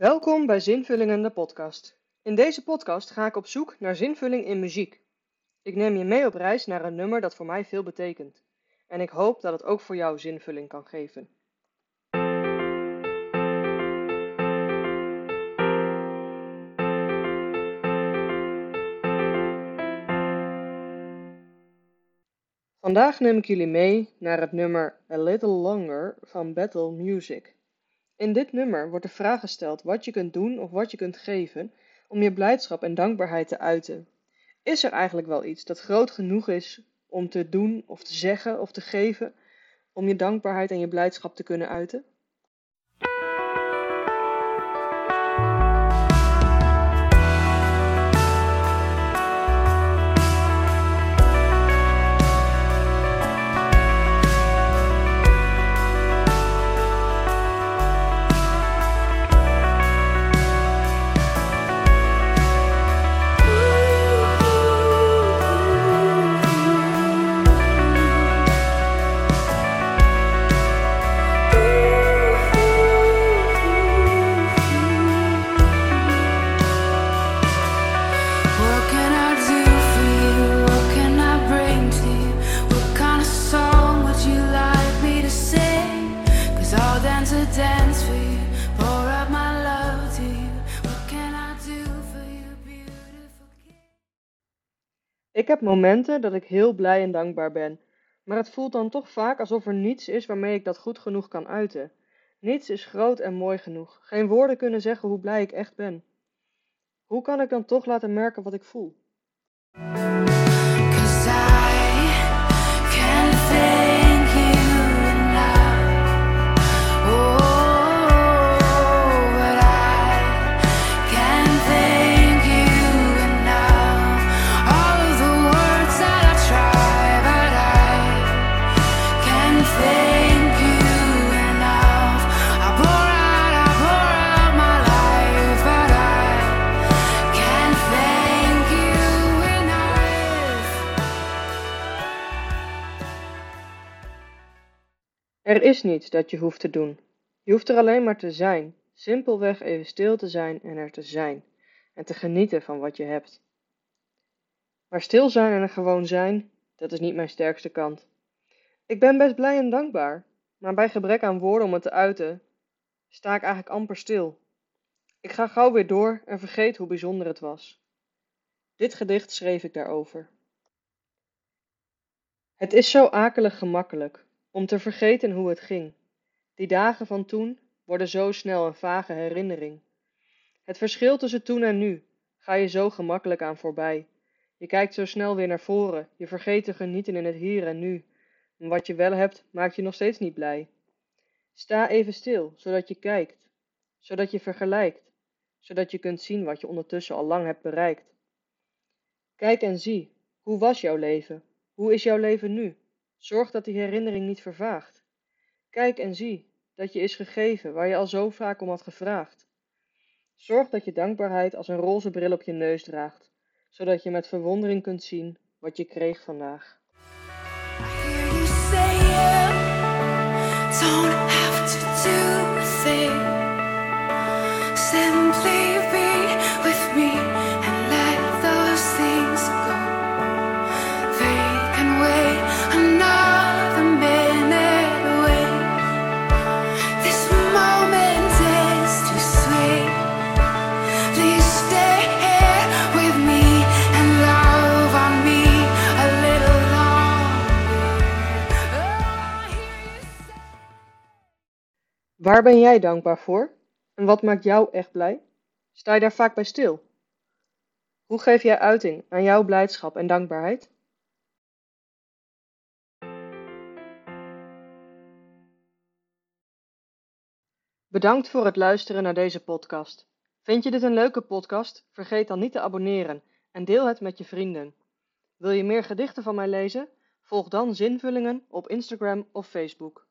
Welkom bij Zinvullingen de podcast. In deze podcast ga ik op zoek naar zinvulling in muziek. Ik neem je mee op reis naar een nummer dat voor mij veel betekent. En ik hoop dat het ook voor jou zinvulling kan geven. Vandaag neem ik jullie mee naar het nummer A Little Longer van Battle Music. In dit nummer wordt de vraag gesteld wat je kunt doen of wat je kunt geven om je blijdschap en dankbaarheid te uiten. Is er eigenlijk wel iets dat groot genoeg is om te doen of te zeggen of te geven om je dankbaarheid en je blijdschap te kunnen uiten? Ik heb momenten dat ik heel blij en dankbaar ben, maar het voelt dan toch vaak alsof er niets is waarmee ik dat goed genoeg kan uiten. Niets is groot en mooi genoeg. Geen woorden kunnen zeggen hoe blij ik echt ben. Hoe kan ik dan toch laten merken wat ik voel? Er is niets dat je hoeft te doen. Je hoeft er alleen maar te zijn. Simpelweg even stil te zijn en er te zijn. En te genieten van wat je hebt. Maar stil zijn en er gewoon zijn, dat is niet mijn sterkste kant. Ik ben best blij en dankbaar, maar bij gebrek aan woorden om het te uiten, sta ik eigenlijk amper stil. Ik ga gauw weer door en vergeet hoe bijzonder het was. Dit gedicht schreef ik daarover. Het is zo akelig gemakkelijk om te vergeten hoe het ging. Die dagen van toen worden zo snel een vage herinnering. Het verschil tussen toen en nu ga je zo gemakkelijk aan voorbij. Je kijkt zo snel weer naar voren, je vergeet te genieten in het hier en nu. En wat je wel hebt, maakt je nog steeds niet blij. Sta even stil, zodat je kijkt, zodat je vergelijkt, zodat je kunt zien wat je ondertussen al lang hebt bereikt. Kijk en zie, hoe was jouw leven? Hoe is jouw leven nu? Zorg dat die herinnering niet vervaagt. Kijk en zie dat je is gegeven waar je al zo vaak om had gevraagd. Zorg dat je dankbaarheid als een roze bril op je neus draagt, zodat je met verwondering kunt zien wat je kreeg vandaag. Waar ben jij dankbaar voor? En wat maakt jou echt blij? Sta je daar vaak bij stil? Hoe geef jij uiting aan jouw blijdschap en dankbaarheid? Bedankt voor het luisteren naar deze podcast. Vind je dit een leuke podcast? Vergeet dan niet te abonneren en deel het met je vrienden. Wil je meer gedichten van mij lezen? Volg dan Zinvullingen op Instagram of Facebook.